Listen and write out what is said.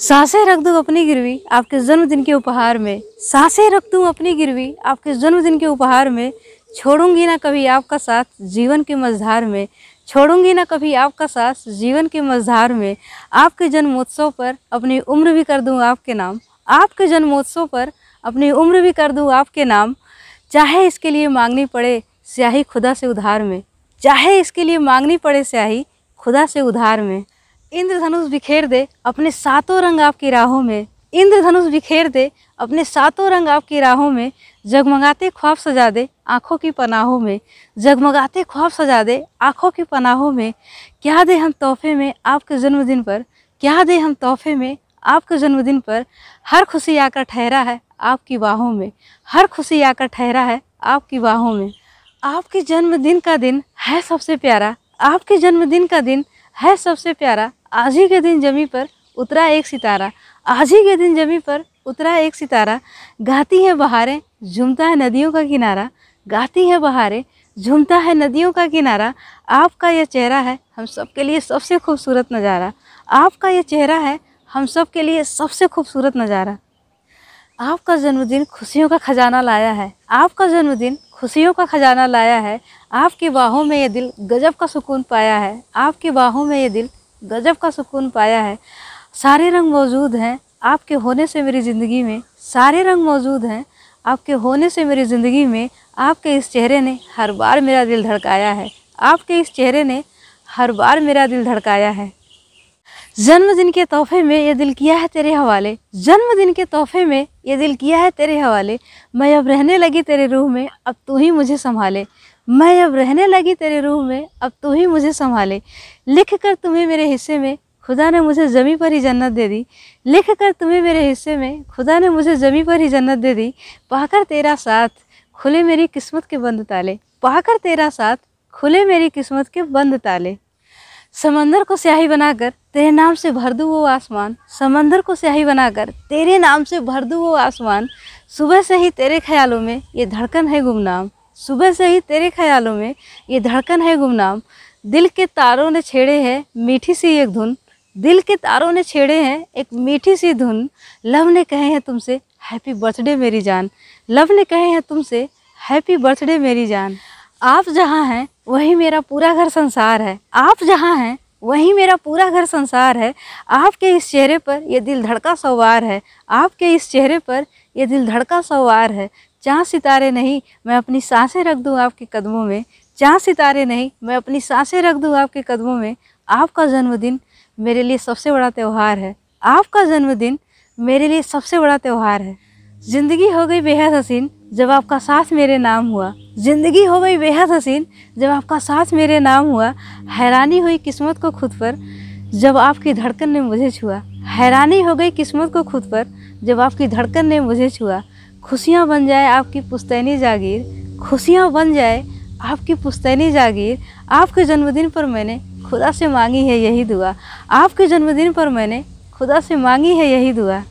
साँसें रख दूँ अपनी गिरवी आपके जन्मदिन के उपहार में। साँसें रख दूँ अपनी गिरवी आपके जन्मदिन के उपहार में। छोड़ूँगी ना कभी आपका साथ जीवन के मझधार में। छोड़ूँगी ना कभी आपका साथ जीवन के मझधार में। आपके जन्मोत्सव पर अपनी उम्र भी कर दूँ आपके नाम। आपके जन्मोत्सव पर अपनी उम्र भी कर दूँ आपके नाम। चाहे इसके लिए मांगनी पड़े स्याही खुदा से उधार में। चाहे इसके लिए मांगनी पड़े स्याही खुदा से उधार में। इंद्रधनुष बिखेर दे अपने सातों रंग आपकी राहों में। इंद्रधनुष बिखेर दे अपने सातों रंग आपकी राहों में। जगमगाते ख्वाब सजा दे आँखों की पनाहों में। जगमगाते ख्वाब सजा दे आँखों की पनाहों में। क्या दे हम तोहफे में आपके जन्मदिन पर? क्या दे हम तोहफे में आपके जन्मदिन पर? हर खुशी आकर ठहरा है आपकी बाहों में। हर खुशी आकर ठहरा है आपकी बाहों में। आपके जन्मदिन का दिन है सबसे प्यारा। आपके जन्मदिन का दिन है सबसे प्यारा, आज ही के दिन जमी पर उतरा एक सितारा। आज ही के दिन जमी पर उतरा एक सितारा। गाती है बहारें, झूमता है नदियों का किनारा। गाती है बहारें, झूमता है नदियों का किनारा। आपका यह चेहरा है हम सब के लिए सबसे खूबसूरत नज़ारा। आपका यह चेहरा है हम सब के लिए सबसे खूबसूरत नज़ारा। आपका जन्मदिन खुशियों का खजाना लाया है। आपका जन्मदिन खुशियों का खजाना लाया है। आपकी बाहों में ये दिल गजब का सुकून पाया है। आपकी बाहों में ये दिल गजब का सुकून पाया है। सारे रंग मौजूद हैं आपके होने से मेरी ज़िंदगी में। सारे रंग मौजूद हैं आपके होने से मेरी ज़िंदगी में। आपके इस चेहरे ने हर बार मेरा दिल धड़काया है। आपके इस चेहरे ने हर बार मेरा दिल धड़काया है। जन्मदिन के तोहफे में ये दिल किया है तेरे हवाले। जन्मदिन के तोहफे में ये दिल किया है तेरे हवाले। मैं अब रहने लगी तेरे रूह में, अब तू ही मुझे संभाले। मैं अब रहने लगी तेरे रूह में, अब तू ही मुझे संभाले। लिख कर तुम्हें मेरे हिस्से में, खुदा ने मुझे ज़मी पर ही जन्नत दे दी। लिख कर तुम्हें मेरे हिस्से में, खुदा ने मुझे ज़मी पर ही जन्नत दे दी। पाकर तेरा साथ खुले मेरी किस्मत के बंद ताले। पाकर तेरा साथ खुले मेरी किस्मत के बंद ताले। समंदर को स्याही बनाकर तेरे नाम से भर दूँ वो आसमान। समंदर को स्याही बनाकर तेरे नाम से भर दूँ वो आसमान। सुबह से ही तेरे ख्यालों में ये धड़कन है गुमनाम। सुबह से ही तेरे ख्यालों में ये धड़कन है गुमनाम। दिल के तारों ने छेड़े हैं मीठी सी एक धुन। दिल के तारों ने छेड़े हैं एक मीठी सी धुन। लव ने कहे हैं तुमसे, हैप्पी बर्थडे मेरी जान। लव ने कहे हैं तुमसे, हैप्पी बर्थडे मेरी जान। आप जहाँ हैं वही मेरा पूरा घर संसार है। आप जहाँ हैं, वही मेरा पूरा घर संसार है। आपके इस चेहरे पर ये दिल धड़का सवार है। आपके इस चेहरे पर ये दिल धड़का सवार है। चाँद सितारे नहीं, मैं अपनी साँसें रख दूँ आपके कदमों में। चाँद सितारे नहीं, मैं अपनी साँसें रख दूँ आपके कदमों में। आपका जन्मदिन मेरे लिए सबसे बड़ा त्यौहार है। आपका जन्मदिन मेरे लिए सबसे बड़ा त्यौहार है। ज़िंदगी हो गई बेहद हसीन। जब आपका साथ मेरे नाम हुआ, ज़िंदगी हो गई बेहद हसीन। जब आपका साथ मेरे नाम हुआ, हैरानी हुई किस्मत को खुद पर। जब आपकी धड़कन ने मुझे छुआ, हैरानी हो गई किस्मत को खुद पर। जब आपकी धड़कन ने मुझे छुआ, खुशियाँ बन जाए आपकी पुस्तैनी जागीर। खुशियाँ बन जाए आपकी पुस्तैनी जागीर। आपके जन्मदिन पर मैंने खुदा से मांगी है यही दुआ। आपके जन्मदिन पर मैंने खुदा से मांगी है यही दुआ।